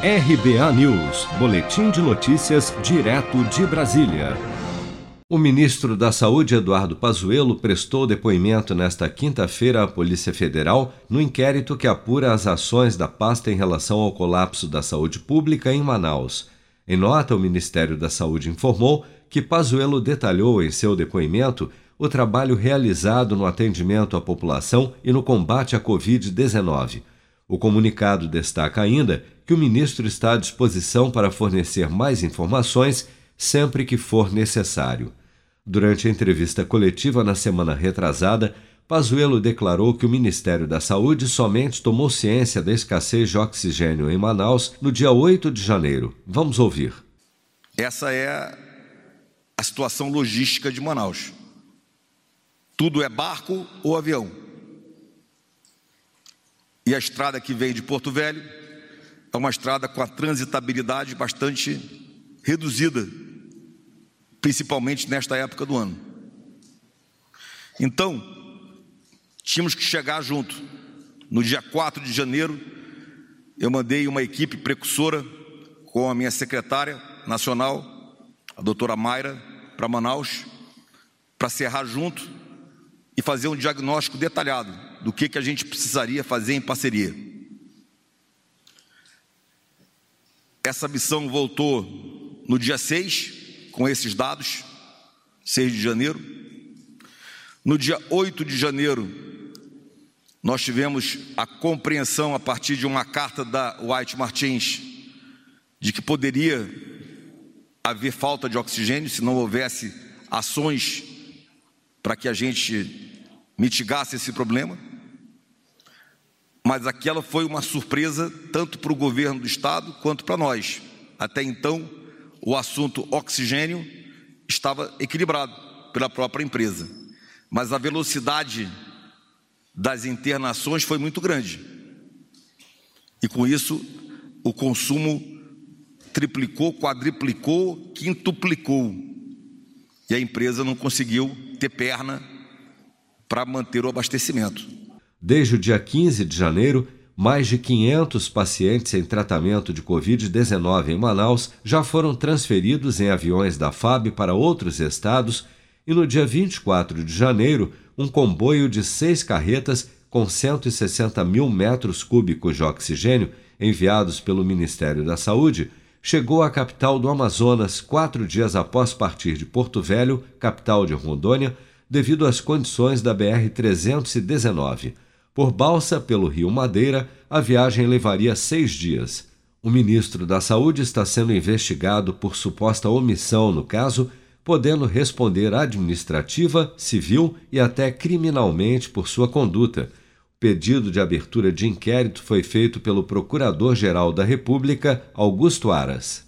RBA News, Boletim de Notícias, direto de Brasília. O ministro da Saúde, Eduardo Pazuello, prestou depoimento nesta quinta-feira à Polícia Federal no inquérito que apura as ações da pasta em relação ao colapso da saúde pública em Manaus. Em nota, o Ministério da Saúde informou que Pazuello detalhou em seu depoimento o trabalho realizado no atendimento à população e no combate à Covid-19. O comunicado destaca ainda que o ministro está à disposição para fornecer mais informações sempre que for necessário. Durante a entrevista coletiva na semana retrasada, Pazuello declarou que o Ministério da Saúde somente tomou ciência da escassez de oxigênio em Manaus no dia 8 de janeiro. Vamos ouvir. Essa é a situação logística de Manaus. Tudo é barco ou avião. E a estrada que vem de Porto Velho é uma estrada com a transitabilidade bastante reduzida, principalmente nesta época do ano. Então, tínhamos que chegar junto. No dia 4 de janeiro, eu mandei uma equipe precursora com a minha secretária nacional, a doutora Mayra, para Manaus, para serrar junto e fazer um diagnóstico detalhado do que, que a gente precisaria fazer em parceria. Essa missão voltou no dia 6, com esses dados, 6 de janeiro. No dia 8 de janeiro, nós tivemos a compreensão a partir de uma carta da White Martins de que poderia haver falta de oxigênio se não houvesse ações para que a gente mitigasse esse problema, mas aquela foi uma surpresa tanto para o governo do estado quanto para nós. Até então, o assunto oxigênio estava equilibrado pela própria empresa, mas a velocidade das internações foi muito grande. E com isso, o consumo triplicou, quadriplicou, quintuplicou. E a empresa não conseguiu ter perna para manter o abastecimento. Desde o dia 15 de janeiro, mais de 500 pacientes em tratamento de Covid-19 em Manaus já foram transferidos em aviões da FAB para outros estados e no dia 24 de janeiro, um comboio de seis carretas com 160 mil metros cúbicos de oxigênio enviados pelo Ministério da Saúde chegou à capital do Amazonas quatro dias após partir de Porto Velho, capital de Rondônia, devido às condições da BR-319. Por balsa pelo Rio Madeira, a viagem levaria seis dias. O ministro da Saúde está sendo investigado por suposta omissão no caso, podendo responder administrativa, civil e até criminalmente por sua conduta. O pedido de abertura de inquérito foi feito pelo Procurador-Geral da República, Augusto Aras.